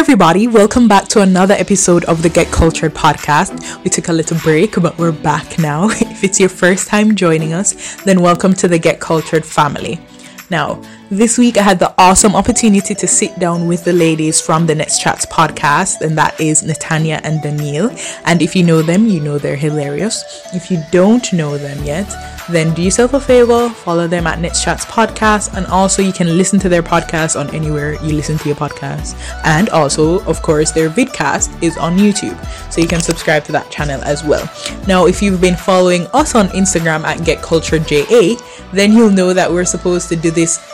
everybody, welcome back to another episode of the Get Cultured podcast. We took a little break, but we're back now. if it's your first time joining us, then welcome to the Get Cultured family. Now, this week I had the awesome opportunity to sit down with the ladies from the Next Chats podcast, and that is Natanya and Danielle. And if you know them, you know they're hilarious. If you don't know them yet, then do yourself a favor, follow them at Next Chats podcast, and also you can listen to their podcast on anywhere you listen to your podcast. And also, of course, their vidcast is on YouTube, so you can subscribe to that channel as well. Now, if you've been following us on Instagram at Get Cultured JA, then you'll know that we're supposed to do this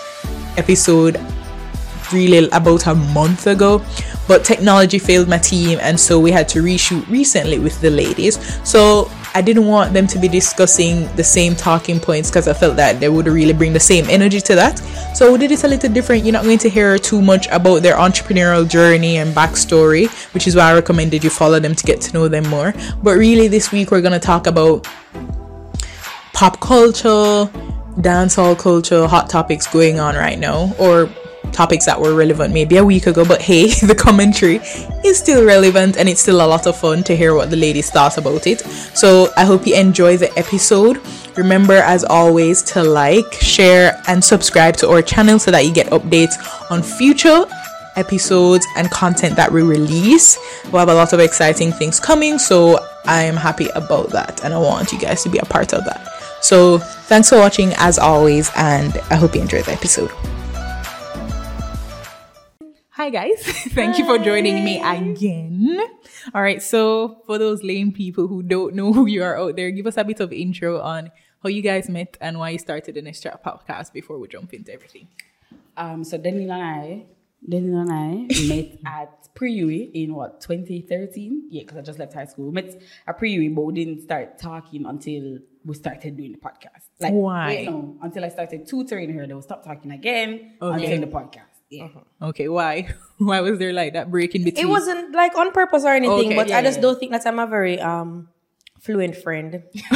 episode really about a month ago. But technology failed my team and so we had to reshoot recently with the ladies. So i didn't want them to be discussing the same talking points because i felt that they would really bring the same energy to that. So we did it a little different. You're not going to hear too much about their entrepreneurial journey and backstory which is why i recommended you follow them to get to know them more. But really this week we're going to talk about pop culture dancehall culture, hot topics going on right now, or topics that were relevant maybe a week ago. But hey, the commentary is still relevant and it's still a lot of fun to hear what the ladies thought about it. So I hope you enjoy the episode. Remember, as always, to like, share, and subscribe to our channel so that you get updates on future episodes and content that we release. We have a lot of exciting things coming, so I am happy about that and I want you guys to be a part of that. So, thanks for watching as always, and I hope you enjoyed the episode. Hi, guys. Thank Hi. you for joining me again. All right. So, for those lame people who don't know who you are out there, give us a bit of intro on how you guys met and why you started the Next Chat podcast before we jump into everything. Um, so, Daniel and I, Daniel and I met at pre in what 2013. Yeah, because I just left high school. We met at pre but we didn't start talking until we started doing the podcast. Like, Why? Wait, no, until I started tutoring her, they would stop talking again okay. until the podcast. Yeah. Uh-huh. Okay, why? Why was there like that break in between? It wasn't like on purpose or anything, okay, but yeah, I just yeah. don't think that I'm a very um fluent friend.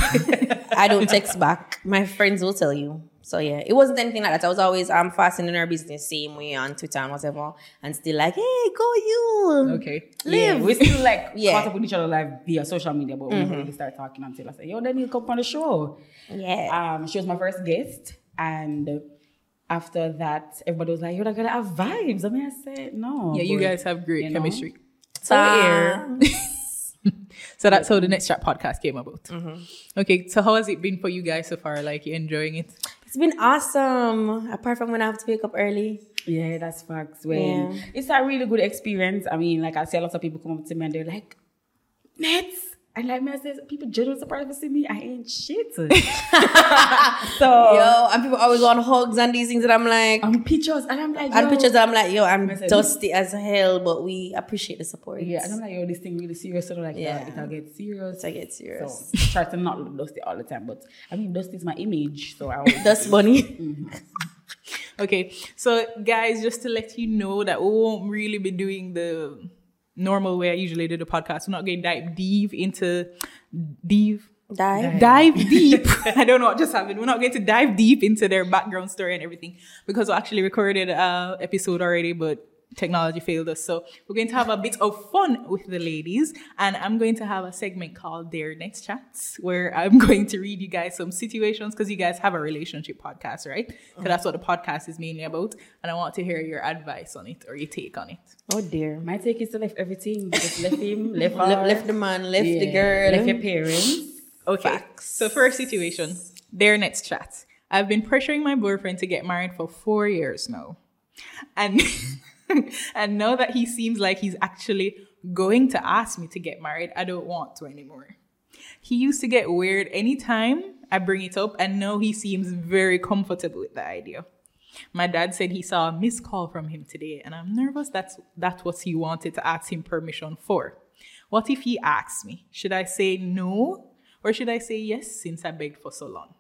I don't text back. My friends will tell you. So yeah, it wasn't anything like that. I was always um fasting in our business same way on Twitter and whatever, and still like, hey, go you. Okay. Live. Yeah, we still like yeah. caught up with each other like via social media, but mm-hmm. we never start talking until I said, yo, then you come on the show. Yeah. Um, she was my first guest, and after that, everybody was like, you're not gonna have vibes. I mean, I said no. Yeah, you guys have great chemistry. Know? So here. so that's how the Next Chat podcast came about. Mm-hmm. Okay, so how has it been for you guys so far? Like, you enjoying it? It's been awesome. Apart from when I have to wake up early. Yeah, that's facts. When yeah. it's a really good experience. I mean, like I see a lot of people come up to me and they're like, Nets, and like me, I said, people generally surprised to see me. I ain't shit. so yo, and people always want hugs and these things, and I'm like, and pictures, and I'm like, yo. and pictures, I'm like, yo, I'm dusty as hell, but we appreciate the support. Yeah, and I'm like, yo, this thing really serious. So like, yeah, it'll get serious. I get serious. So try to not look dusty all the time, but I mean, dusty is my image, so I always dust bunny. mm-hmm. Okay, so guys, just to let you know that we won't really be doing the normal way I usually do the podcast. We're not going to dive deep into deep. Dive. Dive deep. I don't know what just happened. We're not going to dive deep into their background story and everything because we actually recorded a episode already, but technology failed us. So we're going to have a bit of fun with the ladies, and I'm going to have a segment called Their Next Chats, where I'm going to read you guys some situations because you guys have a relationship podcast, right? Because that's what the podcast is mainly about, and I want to hear your advice on it or your take on it. Oh dear, my take is to leave everything. Just left him, left left, left the man, left yeah. the girl, left your parents. Okay. Facts. So first situation, their next chat. I've been pressuring my boyfriend to get married for four years now, and. and now that he seems like he's actually going to ask me to get married, I don't want to anymore. He used to get weird anytime I bring it up, and now he seems very comfortable with the idea. My dad said he saw a missed call from him today, and I'm nervous that's that's what he wanted to ask him permission for. What if he asks me? Should I say no or should I say yes since I begged for so long?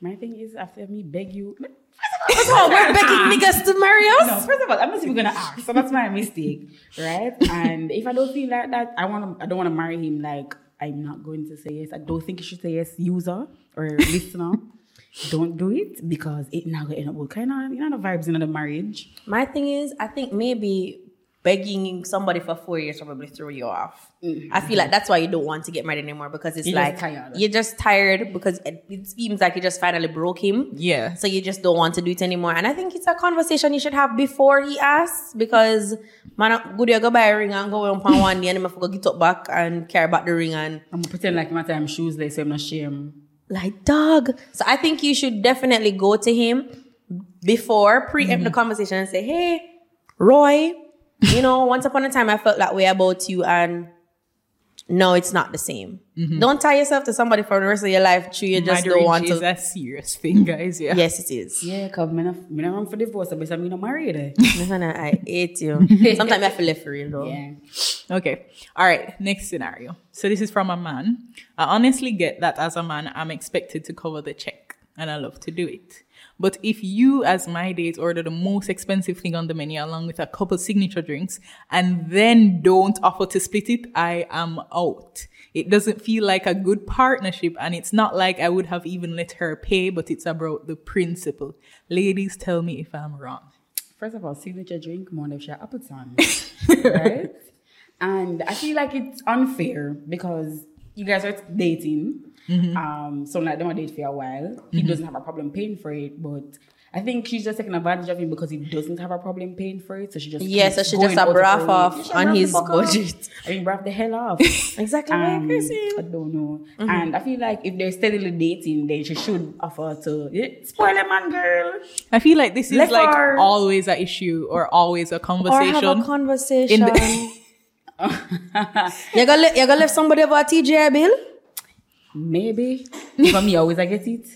My thing is, after me beg you, First of all, we're begging niggas to marry us. No, first of all, I'm not even gonna ask. So that's my mistake, right? And if I don't feel like that, I want to. I don't want to marry him. Like I'm not going to say yes. I don't think you should say yes, user or listener. don't do it because it now gonna end up with kind of you know the vibes in the marriage. My thing is, I think maybe begging somebody for four years probably throw you off. Mm-hmm. I feel like that's why you don't want to get married anymore because it's You're like just you're just tired because it, it, seems like you just finally broke him. Yeah. So you just don't want to do it anymore. And I think it's a conversation you should have before he asks because man, good you go buy a ring and go on one day and going to get up back and care about the ring and I'm gonna pretend like my time shoes they say I'm not shame. Like dog. So I think you should definitely go to him before preempt mm-hmm. the conversation and say, Hey, Roy, you know, once upon a time I felt that way about you and no, it's not the same. Mm-hmm. Don't tie yourself to somebody for the rest of your life. True, you just don't want to. is a serious thing, guys. Yeah. Yes, it is. Yeah, because I'm not, I'm not for divorce, but I'm not married. Listen, I hate you. Sometimes I feel left for real, though. Yeah. Okay. All right. Next scenario. So this is from a man. I honestly get that as a man, I'm expected to cover the check, and I love to do it. But if you, as my date, order the most expensive thing on the menu along with a couple signature drinks and then don't offer to split it, I am out. It doesn't feel like a good partnership and it's not like I would have even let her pay, but it's about the principle. Ladies, tell me if I'm wrong. First of all, signature drink, more if Appleton, right? And I feel like it's unfair because you guys are dating Mm-hmm. Um, so like they want to date for a while. He mm-hmm. doesn't have a problem paying for it, but I think she's just taking advantage of him because he doesn't have a problem paying for it. So she just yeah, so she just a braff off on his budget. I mean, braff the hell off. exactly. Um, I don't know. Mm-hmm. And I feel like if they're steadily dating, then she should offer to yeah, spoil a man, girl. I feel like this is Left like her. always an issue or always a conversation. Or have a conversation. The- you gonna you gonna leave somebody about TJ bill? Maybe. For me, always I get it.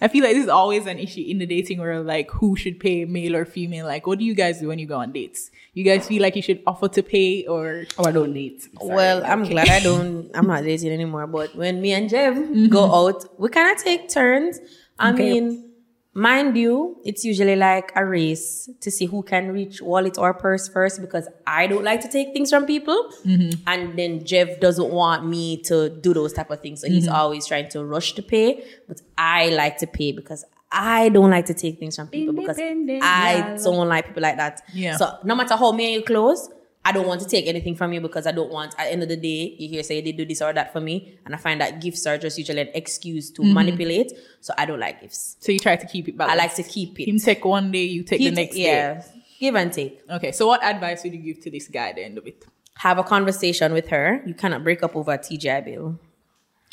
I feel like this is always an issue in the dating world, like who should pay, male or female. Like, what do you guys do when you go on dates? You guys feel like you should offer to pay or? Oh, I don't date. Sorry. Well, I'm glad I don't. I'm not dating anymore. But when me and Jev mm-hmm. go out, we kind of take turns. I okay. mean, Mind you, it's usually like a race to see who can reach wallet or purse first because I don't like to take things from people. Mm-hmm. And then Jeff doesn't want me to do those type of things. So mm-hmm. he's always trying to rush to pay. But I like to pay because I don't like to take things from people because I don't like people like that. Yeah. So no matter how many you close, I don't want to take anything from you because I don't want, at the end of the day, you hear say they do this or that for me. And I find that gifts are just usually an excuse to mm-hmm. manipulate. So I don't like gifts. So you try to keep it balanced. I like to keep it. Him take one day, you take he the next t- yeah, day. Give and take. Okay. So what advice would you give to this guy at the end of it? Have a conversation with her. You cannot break up over a TJ bill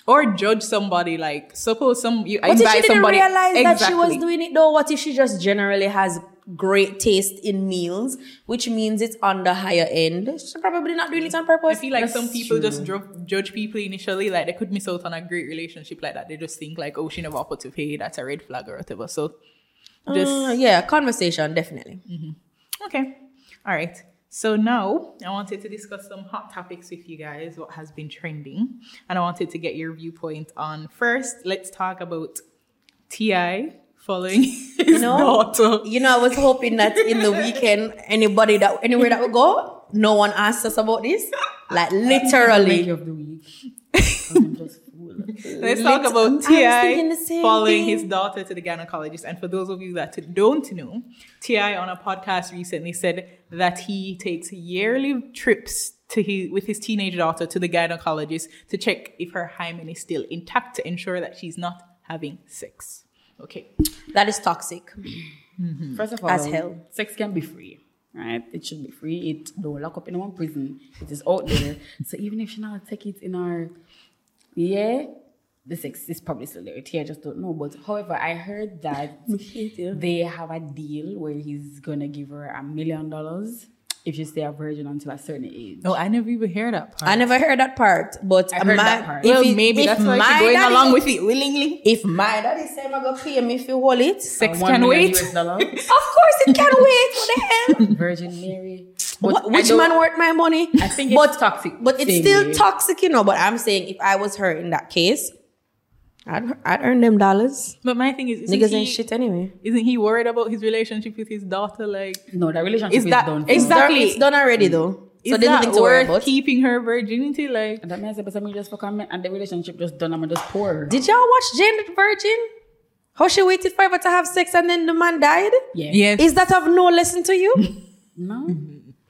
or judge somebody like suppose some you what if she didn't somebody realize exactly. that she was doing it though what if she just generally has great taste in meals, which means it's on the higher end. She's probably not doing it on purpose. I feel like That's some people true. just judge people initially, like they could miss out on a great relationship like that. They just think like, oh, she never offered to pay. That's a red flag or whatever. So, just uh, yeah, conversation definitely. Mm-hmm. Okay, all right. So now I wanted to discuss some hot topics with you guys. What has been trending, and I wanted to get your viewpoint on. First, let's talk about T.I. following his you know, daughter. You know, I was hoping that in the weekend, anybody that anywhere that would go, no one asked us about this. Like literally. of the week. Let's talk about T.I. following thing. his daughter to the gynecologist. And for those of you that don't know, T.I. on a podcast recently said that he takes yearly trips to his, with his teenage daughter to the gynecologist to check if her hymen is still intact to ensure that she's not having sex. Okay. That is toxic. Mm-hmm. First of all, as hell. Sex can be free, right? It should be free. It don't lock up in one prison. It is out there. so even if she not take it in our yeah, the sex is probably still there. I just don't know. But however, I heard that they have a deal where he's gonna give her a million dollars if you stay a virgin until a certain age. Oh, I never even heard that part. I never heard that part, but I heard my, that part. Well, it, maybe that's why she's going daddy, along with it willingly. If my daddy say I'm gonna pay me if you hold it, sex uh, can wait. of course, it can wait. What the hell? Virgin Mary. What, which man worth my money? I think it's but, toxic. But it's still way. toxic, you know. But I'm saying if I was her in that case, I'd, I'd earn them dollars. But my thing is, niggas he, ain't shit anyway. Isn't he worried about his relationship with his daughter? Like, no, that relationship is, is that, done. Exactly, it's done already though. Is so there's nothing to worry about. Keeping her virginity, like and that means that me just fuck and the relationship just done. I'm just poor. Did y'all watch Jane the Virgin? How she waited forever to have sex and then the man died? Yeah. Yes. Is that of no lesson to you? no.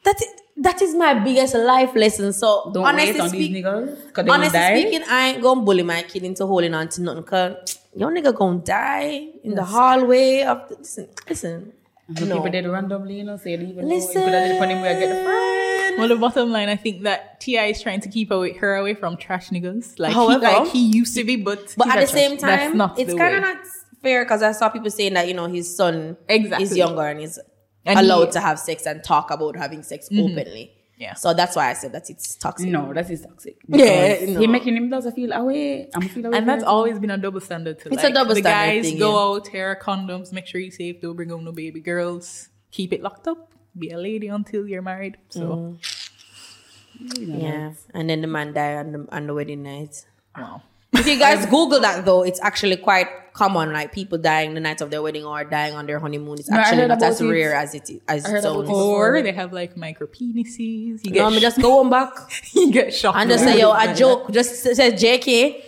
That's it that is my biggest life lesson. So Don't honestly wait on speak- these niggas. 'cause honestly die. speaking, I ain't gonna bully my kid into holding on to nothing. Cause your nigga gonna die in the hallway of the, listen. Listen, The no. people did randomly, you know, say they even Listen. know. If you where I get the friend. Well, the bottom line, I think that T.I. is trying to keep away, her away from trash niggas. Like, However- he, like he used to be, but But at the that's same that's time, not it's kind of not fair because I saw people saying that you know his son Exactly. is younger and is And allowed he- Mm-hmm. to have sex and talk about having sex openly. Yeah. So that's why I said that it's toxic. No, that is toxic. Yeah, no. He making him does feel away. I'm feel away. and that's it. always been a double standard too. It's a like, double the standard guys thing, go yeah. out, tear condoms, make sure you're safe, don't bring home no baby girls, keep it locked up, be a lady until you're married. So Mm. You know, Yeah, and then the man died on the on the wedding night. wow. If you guys Google that though, it's actually quite common. Like people dying the night of their wedding or dying on their honeymoon. It's No, actually not as it. rare as it as I it heard about sounds. Or they have like micro penises. You get No, me just go on back you get shocked. and just with say yo a joke. Just say JK.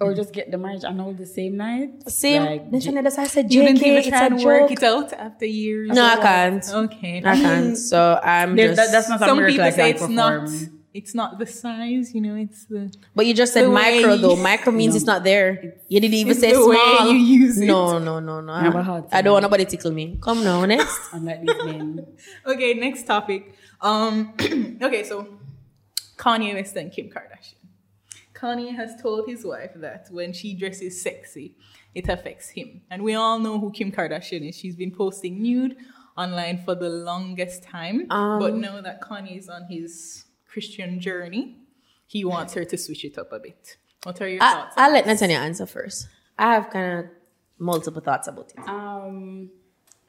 Or just get the marriage annulled the same night. Same. Like, Like, J- that's why I said You JK. didn't even It's try a and joke. work it out after years. No, I can't. Okay. I can't. So I'm There- just. that- that's not a Some miracle people I say can't it's not. Perform. It's not the size, you know. It's the But you just said micro you- though. Micro means it's not there. You didn't even It's say the way small. you use it. No, no, no, no. have a I don't want nobody tickle me. Come now, next. Unlike these men. okay. Next topic. Um. okay. So Kanye West and Kim Kardashian. Kanye has told his wife that when she dresses sexy, it affects him, and we all know who Kim Kardashian is. She's been posting nude online for the longest time, Um, but now that Kanye is on his Christian journey, he wants her to switch it up a bit. What are your I, thoughts? I'll let Natanya answer first. I have kind of multiple thoughts about it. Um,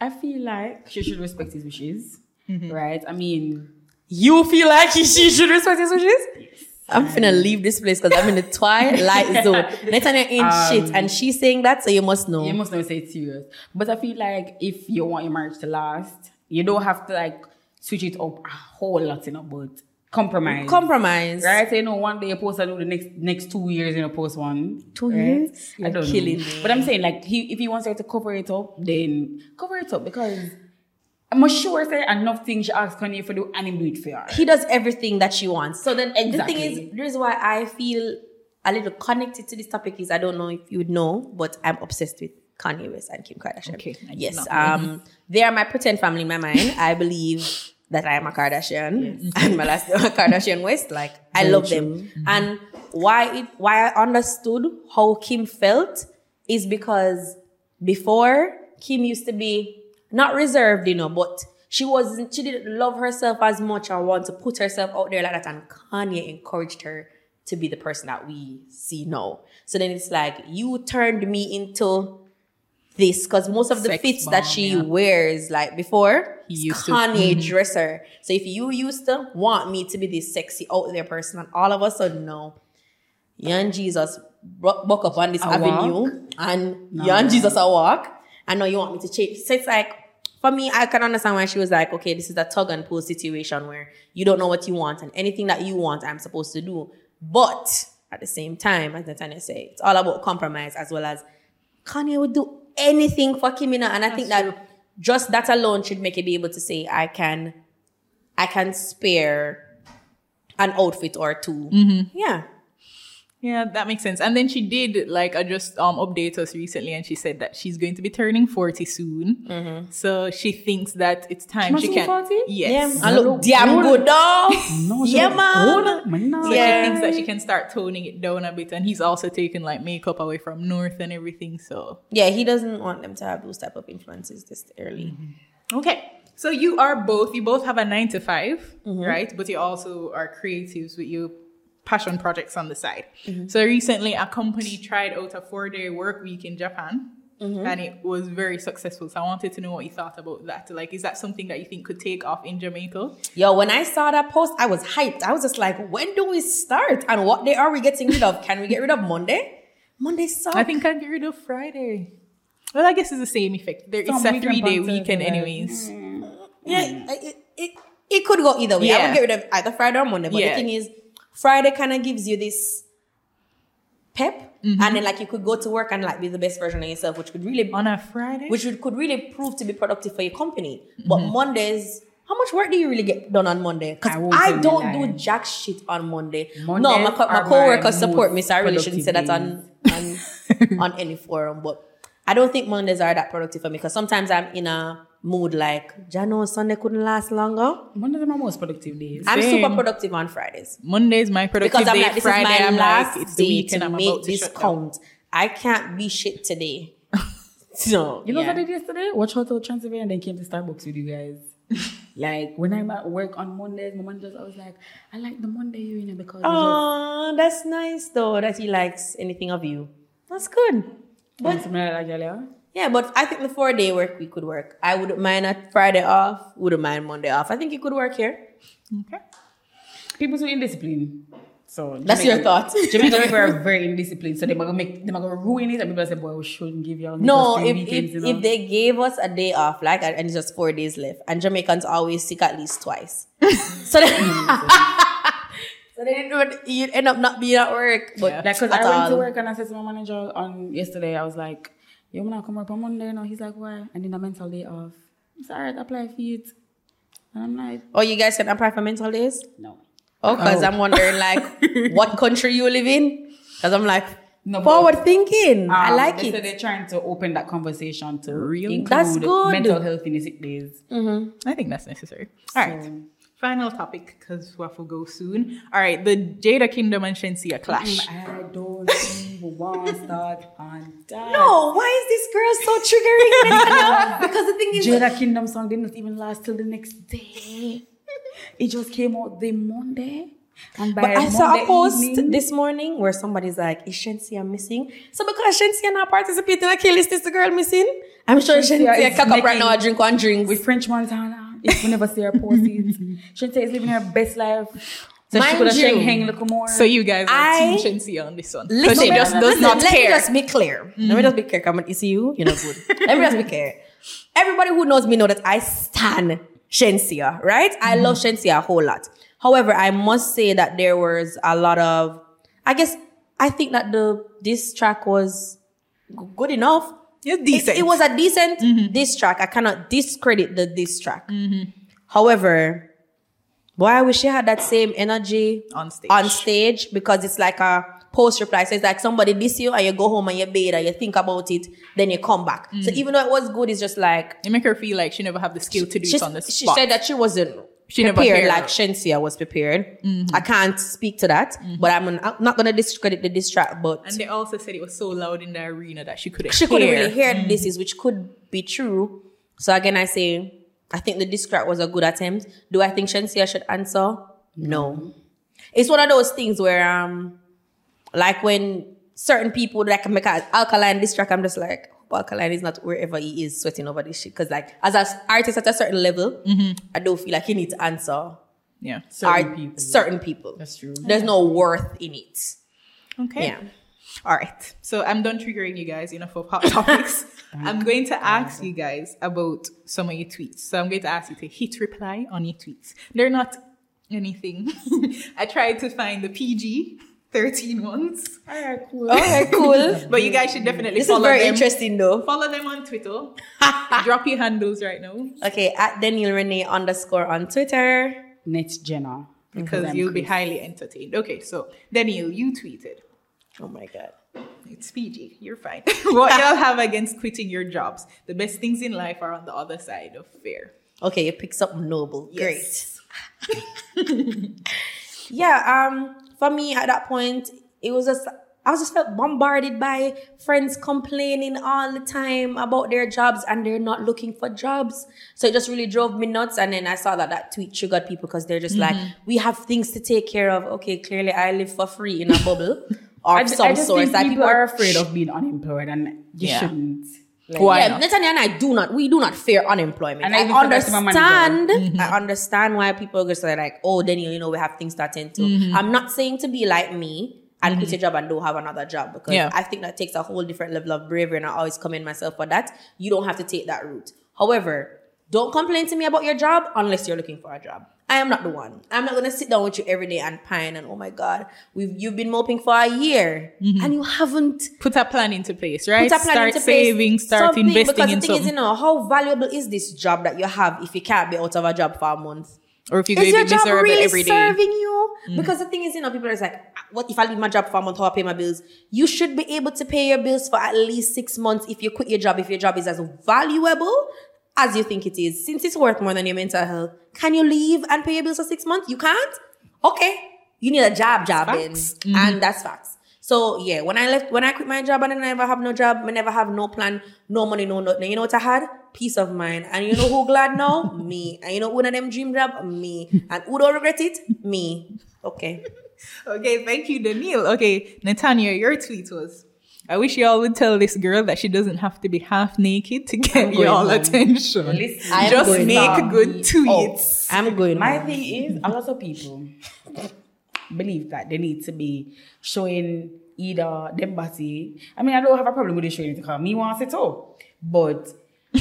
I feel like she should respect his wishes, Mm-hmm. right? I mean, You feel like she should respect his wishes? Yes. I'm finna leave this place because I'm in the twilight zone. Natanya ain't shit, and she's saying that, so you must know. you must not say it's serious. But I feel like if you want your marriage to last, you don't have to like switch it up a whole lot, you know, but compromise. Compromise. Right, so you know, one day you post and the next next two years you know post one. Two right? years? I You're don't killing know. me. But I'm saying like he if he wants her to cover it up, then cover it up because I'm sure say enough things she asks Kanye for do and him do it for her. he does everything that she wants. So then the thing is, the reason why I feel a little connected to this topic is I don't know if you would know, but I'm obsessed with Kanye West and Kim Kardashian. Okay, Yes. Um, they are my pretend family in my mind. I believe that I am a Kardashian and my last name Kardashian West. Like I love them. Mm-hmm. And why it why I understood how Kim felt is because before Kim used to be not reserved, you know, but she wasn't she didn't love herself as much or want to put herself out there like that. And Kanye encouraged her to be the person that we see now. So then it's like you turned me into this because most of the Sex fits that she yeah. wears, like before, He used to-. Kanye dresser. So if you used to want me to be this sexy out there person, and all of a sudden now, young Jesus bu- buck up on this avenue, walk? and No, young no. Jesus a walk, and now you want me to change. So it's like for me, I can understand why she was like, okay, this is a tug and pull situation where you don't know what you want, and anything that you want, I'm supposed to do. But at the same time, as Natanya say, it's all about compromise as well as Kanye would do anything for Kimina, and I think that just that alone should make you be able to say, I can, I can spare an outfit or 2 mm-hmm. Yeah. Yeah, that makes sense. And then she did like uh, just um update us recently, and she said that she's going to be turning forty soon. So she thinks that it's time She she, must can. 40? Yeah, Yes. I look damn good, though. No, she yeah, man. good, So Yeah. she thinks that she can start toning it down a bit, and he's also taking like makeup away from North and everything. So Yeah, he doesn't want them to have those type of influences this early. okay, so you are both. You both have a nine to 5 Mm-hmm. right? But you also are creatives with your passion projects on the side. Mm-hmm. So recently, a company tried out a four day work week in Japan. Mm-hmm. And it was very successful. So I wanted to know what you thought about that. Like, is that something that you think could take off in Jamaica? Yo, when I saw that post, I was hyped. I was just like, when do we start? And what day are we getting rid of? Can we get rid of Monday? Monday sucks. I think I'd get rid of Friday. Well, I guess it's the same effect. There, it's a three day weekend, anyways. Yeah, it, it, it could go either way. I Yeah. would get rid of either Friday or Monday. But Yeah. the thing is, Friday kind of gives you this pep, and mm-hmm. then like you could go to work and like be the best version of yourself, which could really, On a Friday? which would, could really prove to be productive for your company. Mm-hmm. But Mondays How much work do you really get done on Monday? Because I I, won't tell you don't lie. do jack shit on Monday. no, Mondays my, co- my co-workers support me, so I really shouldn't say that on, on on any forum. But I don't think Mondays are that productive for me because sometimes I'm in a mood like, Jano, Sunday couldn't last longer. Mondays are my most productive days. I'm Same. super productive on Fridays Monday's my productive day. because I'm day. like, this Friday, is my I'm last like, it's the day weekend. to I'm make about to this shut down. count. I can't be shit today. so You know yeah. what I did yesterday? Watch Hotel Transylvania and then came to Starbucks with you guys. like when I'm at work on Mondays, my manager's always was like, I like the Monday you because Oh, that's nice though that he likes anything of you. That's good. Want something like that, Jalia? Yeah, but I think the four day work week could work. I wouldn't mind a Friday off, wouldn't mind Monday off. I think it could work here. Okay. People so indisciplined. So That's your thought. Jamaican people are very indisciplined, so they're gonna make they're gonna ruin it. And people say, "Boy, we shouldn't give y'all No, if weekends, if, you know? if they gave us a day off, like and it's just four days left, and Jamaicans always sick at least twice, so then, so it would, you'd end up not being at work. But Yeah. Like, cause I went to work and I said to my manager on yesterday, I was like, "Yo, I'm not come up on Monday." You know, he's like, "Why?" I need a mental day off. It's alright, apply for it. And I'm like, Oh, you guys can apply for mental days? "No." Oh, because Oh. I'm wondering like what country you live in. Because I'm like No, but- forward thinking. I Um, like they it. So they're trying to open that conversation to Really? include That's good. mental health in the sick days. I think that's necessary. All right. Final topic because we have to go soon. All right. The Jada Kingdom and Shenseea clash. I don't to start on that. no, why is this girl so triggering? because the thing is, Jada Kingdom song didn't even last till the next day. It just came out the Monday. And by But I saw a post evening- this morning where somebody's like, "Is Shenseea missing?" So because Shenseea not participating in a kill list, is the girl missing? I'm sure Shenseea Shenseea cock up right now, drink one drink. with French Montana. If we never see her post it. Shenseea is living her best life. So Mind she could have you, hang little more. So you guys are I- Team Shenseea on this one. Listen, she just does listen, not let care. me just be clear. Mm. Let me just be clear. Come on, you see you, you're not good. let me just be clear. Everybody who knows me know that I stan Shenseea, right? I love Shenseea a whole lot. However, I must say that there was a lot of, I guess, I think that the this track was good enough. It's It, decent. it was a decent mm-hmm. diss track. I cannot discredit the diss track. Mm-hmm. However, boy, I wish she had that same energy On stage. On stage because it's like a post reply. So it's like somebody diss you and you go home and you bathe and you think about it, then you come back. So mm. even though it was good, it's just like it make her feel like she never have the skill to do she, it on the she spot. said that she wasn't She prepared like Shenseea was prepared. Mm-hmm. I can't speak to that, mm-hmm. but I'm, I'm not gonna discredit the diss track, but and they also said it was so loud in the arena that she couldn't she hear. couldn't really hear the mm. disses, which could be true. So again, I say I think the diss track was a good attempt. Do I think Shenseea should answer? No. It's one of those things where um, like when certain people that can make an alkaline diss track, I'm just like, alkaline is not wherever he is sweating over this shit. Because like as an artist at a certain level, I don't feel like he needs to answer Yeah. certain art- people. certain people. That's true. There's no worth in it. Okay. Yeah. All right. So I'm done triggering you guys enough of hot topics. I'm going to uh, ask you guys about some of your tweets. So I'm going to ask you to hit reply on your tweets. They're not anything. I tried to find the PG 13 ones, Alright, cool. Okay, cool. but you guys should definitely this is very them. interesting though. Follow them on Twitter. Drop your handles right now Okay, at Daniel Renee underscore on Twitter. Next Jenna. because I'm you'll be highly entertained. Okay, so Daniel, you tweeted. Oh my god. It's Fiji. You're fine. what y'all have against quitting your jobs? The best things in life are on the other side of fear. Okay, you pick something noble. Yes. Great. yeah, um, for me at that point, it was just I was just felt bombarded by friends complaining all the time about their jobs and they're not looking for jobs. So it just really drove me nuts. And then I saw that that tweet triggered people because they're just like, we have things to take care of. Okay, clearly I live for free in a bubble I, some I just sort. think Like, people are afraid of being unemployed and you Yeah. shouldn't. Like, Why yeah, not? Natanya and I do not, we do not fear unemployment. And I I, even said that understand. Mm-hmm. I understand why people just say like, oh, Daniel, you know, we have things to attend to. Mm-hmm. I'm not saying to be like me and quit mm-hmm. your job and don't have another job because Yeah. I think that takes a whole different level of bravery and I always commend myself for that. You don't have to take that route. However, Don't complain to me about your job unless you're looking for a job. I am not the one. I'm not gonna sit down with you every day and pine and oh my god, we've you've been moping for a year mm-hmm. and you haven't put a plan into place, right? Put a plan start into saving, place, start investing because in the thing something. is, you know, how valuable is this job that you have if you can't be out of a job for a month? Or if you is your job really every day. serving you? Mm. Because the thing is, you know, people are like, what if I leave my job for a month, how I pay my bills? You should be able to pay your bills for at least six months if you quit your job, if your job is as valuable as you think it is. Since it's worth more than your mental health, can you leave and pay your bills for six months? You can't? Okay. You need a job, job in. Mm-hmm. And that's facts. So yeah, when I left, when I quit my job and I never have no job, I never have no plan, no money, no nothing. You know what I had? Peace of mind. And you know who glad now? Me. And you know one of them dream job? Me. And who don't regret it? Me. Okay. okay, thank you, Daniel. Okay, Natanya, your tweet was I wish y'all would tell this girl that she doesn't have to be half naked to get y'all attention. Listen, Just make good tweets. Oh, I'm going. My thing is, a lot of people believe that they need to be showing either them body. I mean, I don't have a problem with it showing it because me wants it all. But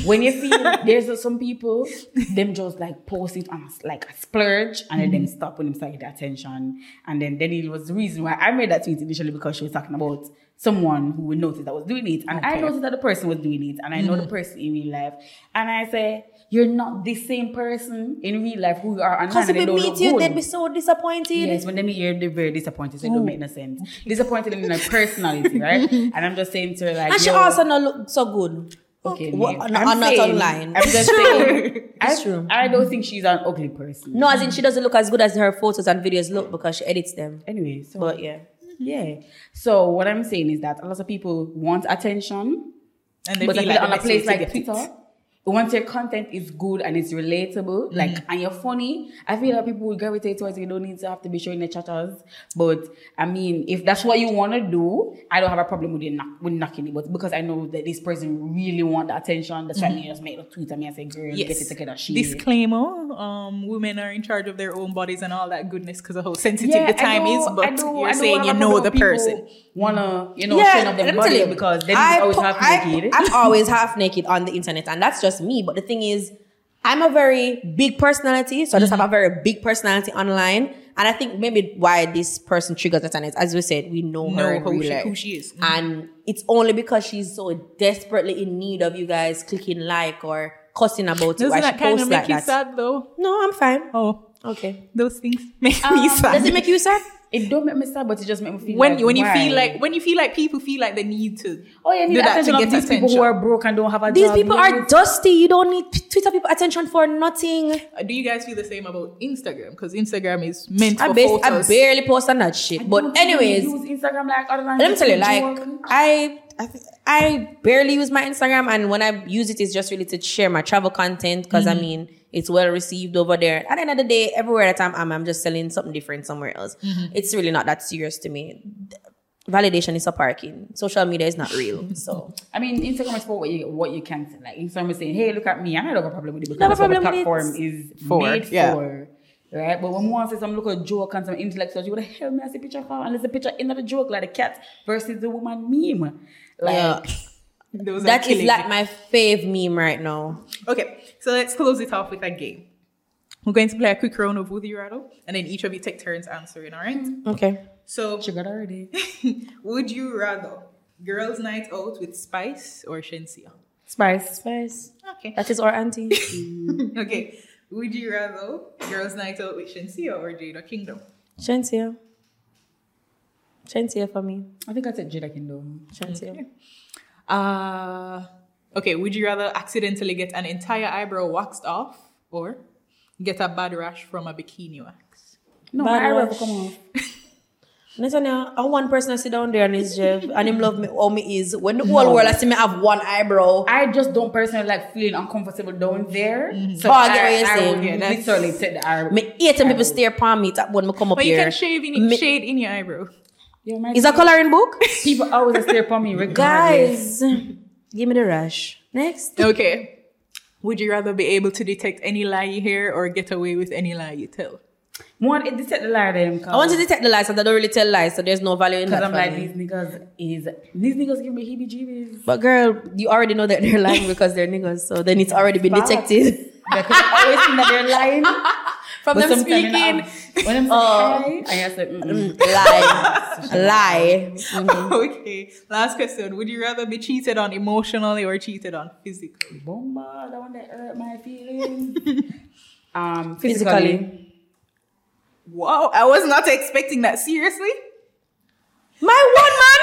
when you see there's some people, them just like post it on like a splurge and then mm-hmm. them stop when them start getting attention. And then then it was the reason why I made that tweet initially because she was talking about someone who would notice that was doing it. And okay. I noticed that the person was doing it. And I know mm. the person in real life. And I say, you're not the same person in real life who you are online. Because if they meet you, good. they'd be so disappointed. Yes, when they meet you, they're very disappointed. So it don't make no sense. Disappointed in their personality, right? and I'm just saying to her, like, and she also not look so good. Okay, well, I'm, I'm not online. I'm just saying. I, true. I don't think she's an ugly person. No, as in she doesn't look as good as her photos and videos look because she edits them. Anyway, so but yeah. Yeah. So what I'm saying is that a lot of people want attention, and they but feel like on a place like Twitter. Once your content is good and it's relatable, mm-hmm. like and you're funny, I feel like people will gravitate towards you. don't need to have to be showing the chatters. But I mean, if that's what you want to do, I don't have a problem with it knock, with knocking it. But because I know that this person really want the attention, that's mm-hmm. why I just make a tweet and me and say, "Girl, yes. get it together." She Disclaimer: um, Women are in charge of their own bodies and all that goodness because of how sensitive yeah, the time know, is. But do, you're saying you know the person. Wanna you know yeah, show up their body because they always half naked. I'm always half naked on the internet, and that's just just me. But the thing is, I'm a very big personality, so I just mm-hmm. have a very big personality online. And I think maybe why this person triggers us, and is, as we said, we know, know her who, she, who she is. Mm-hmm. And it's only because she's so desperately in need of you guys clicking like or cussing about Doesn't it. Doesn't that kind of make like you that. sad though? No, I'm fine. Oh. Okay. Those things make um, me sad. Does it make you sad? It don't make me sad, but it just make me feel when like, when you feel like when you feel like people feel like they need to. Oh yeah, need attention of these attention. people who are broke and don't have a these job. These people are dusty. You don't need Twitter people attention for nothing. Uh, do you guys feel the same about Instagram? Because Instagram is meant I for bas- photos. I barely post on that shit. I but anyways, use Instagram like other than let me tell you, like I. I, I barely use my Instagram, and when I use it, it's just really to share my travel content. Because mm-hmm. I mean, it's well received over there. At the end of the day, everywhere that I'm, I'm, I'm just selling something different somewhere else. Mm-hmm. It's really not that serious to me. Validation is a parking. Social media is not real. So I mean, Instagram is for what you what you can say. Like Instagram is saying, "Hey, look at me. I don't have a problem with it because that's the platform is for. made yeah. for." Right? But when one says some look at joke and some intellectuals, you would hell me I see picture for and there's a picture in the joke like the cat versus the woman meme. Like yeah. that is like my fave meme right now. Okay, so let's close it off with a game. We're going to play a quick round of Would You Rather, and then each of you take turns answering, all right? Mm, okay. So, she got already. would you rather girls' night out with Spice or Shenseea? Spice. Spice. Okay. That is our auntie. okay. Would you rather girls' night out with Shenseea or Jada Kingdom? Shenseea. Shenseea for me. I think I said Jada Kingdom. Shenseea. Okay. Uh, okay, would you rather accidentally get an entire eyebrow waxed off or get a bad rash from a bikini wax? No, bad my eyebrow will come off. Listen, I one person I sit down there and is Jeff and him love me all me is when the whole no. world I see me have one eyebrow. I just don't personally like feeling uncomfortable down there. Mm-hmm. So oh, I get what you're saying. Yeah, literally take the eyebrow. Me hate when people stare upon me when me come up but here. But you can shave in me, shade in your eyebrow. Is a coloring book? People always stare upon me regardless. Guys, give me the rush. Next. Okay. Would you rather be able to detect any lie you hear or get away with any lie you tell? One, it detect the lie them. I want to detect the lies, so they don't really tell lies, so there's no value in that. Because I'm like, these niggas is these niggas give me heebie-jeebies. But girl, you already know that they're lying because they're niggas, so then it's already been detected. because I always think that they're lying. From them sometimes speaking, I'm- when I'm Oh. saying hi, I just like, mm-mm. lie, lie. Mhm. okay. Last question. Would you rather be cheated on emotionally or cheated on physically? Bomba, that one that hurt my feelings. um, Physically. physically. Wow, I was not expecting that. Seriously? My one man.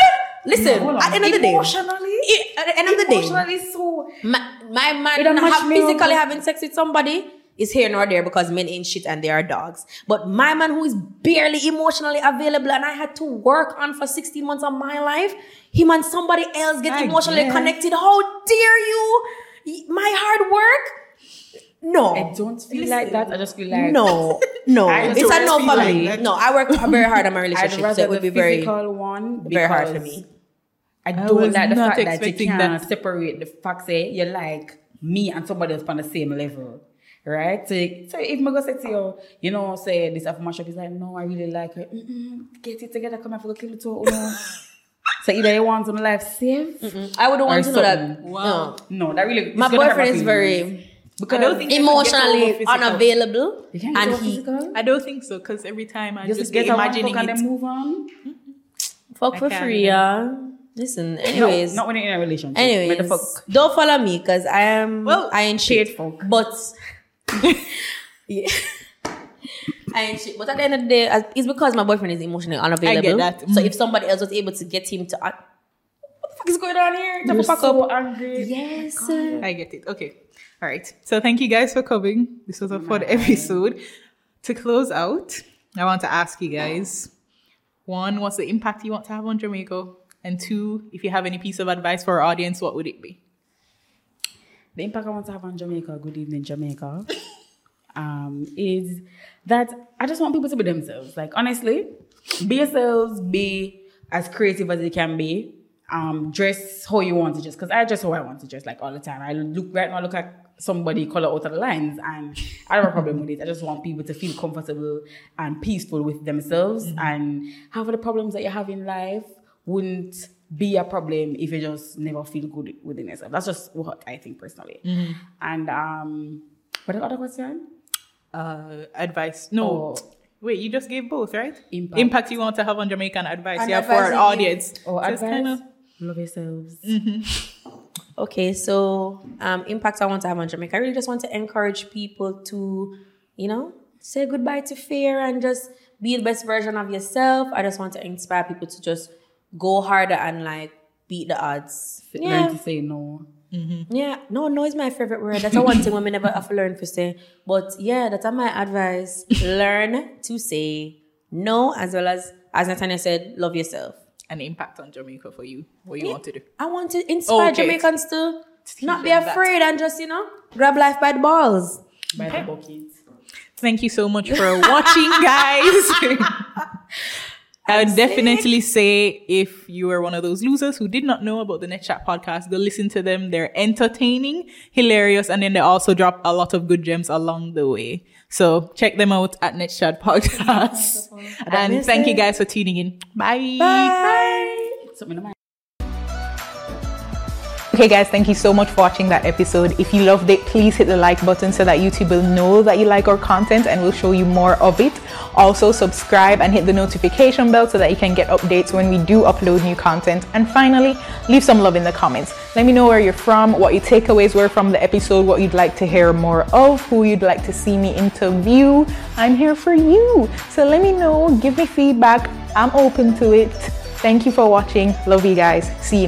Listen, Hold on. at the end of the day, Emotionally? at the end of the day, Emotionally, so my, my man It don't match have physically having sex with somebody is here nor there because men ain't shit and they are dogs. But my man who is barely emotionally available and I had to work on for 16 months of my life, him and somebody else get I emotionally guess. connected. How dare you? My hard work? No. I don't feel like that. I just feel like no, no. I it's a don't no for like me. that. No, I work very hard on my I'd relationship, so it would the be very, physical one very hard for because me. I I don't was like the not fact that you expecting can't that. separate the fact say eh? you're like me and somebody else on the same level. Right? So, so if I go say to you, you know, say this after mashup is like, no, I really like her. Mm-mm, get it together, come and for the kill it too. So either you want on life safe. I wouldn't want to know that. something. No. No, that really My it's gonna hurt boyfriend is very because I don't think- emotionally Get over physical. unavailable, and he. I don't think so, because every time I just, just, get be a one imagining fuck and it. then move on. fuck I for can't free, yeah. Listen, anyways, no, not when you're in a relationship. But anyways, don't follow me because I am. Well, I ain't shit. paid fuck. But yeah. Ain't shit. But at the end of the day, it's because my boyfriend is emotionally unavailable. I get that. So Mm. if somebody else was able to get him to, uh, what the fuck is going on here? You're so up. angry. Yes. sir. I get it. Okay. All right. So thank you guys for coming. This was a fun episode. To close out, I want to ask you guys one, what's the impact you want to have on Jamaica? And two, if you have any piece of advice for our audience, what would it be? The impact I want to have on Jamaica, good evening, Jamaica, um, is that I just want people to be themselves. Like, honestly, be yourselves, be as creative as you can be. Um, dress how you want to dress. Because I dress how I want to dress, like all the time. I look right now, I look like somebody color out of the lines, and I don't have a problem with it. I just want people to feel comfortable and peaceful with themselves, and half of the problems that you have in life wouldn't be a problem if you just never feel good within yourself. That's just what I think personally. And um, what the other question? Uh, advice? No. Oh. Wait, you just gave both, right? Impact. you want to have on Jamaican advice. And yeah, for our advice you audience. Oh, Just advice? kinda- Love yourselves. Okay, so um, impact I want to have on Jamaica. I really just want to encourage people to, you know, say goodbye to fear and just be the best version of yourself. I just want to inspire people to just go harder and like beat the odds. Learn to say no. Mm-hmm. yeah. No, no is my favorite word. That's a one thing women never have to learn to say. But yeah, that's my advice. learn to say no, as well as as Natanya said, love yourself. An impact on Jamaica for you. What you want to do. I want to inspire Okay. Jamaicans to not be them that. afraid and just, you know, grab life by the balls. By the bucket. Thank you so much for watching, guys. I would definitely say if you are one of those losers who did not know about the Net Chat podcast, go listen to them. They're entertaining, hilarious, and then they also drop a lot of good gems along the way. So check them out at Net Chat podcast. and miss thank you guys for tuning in. Bye. Bye. Something in my Okay, guys, thank you so much for watching that episode. If you loved it, please hit the like button so that YouTube will know that you like our content and we'll show you more of it. Also, subscribe and hit the notification bell so that you can get updates when we do upload new content. And finally, leave some love in the comments. Let me know where you're from, what your takeaways were from the episode, what you'd like to hear more of, who you'd like to see me interview. I'm here for you. So let me know, give me feedback. I'm open to it. Thank you for watching. Love you guys. See you next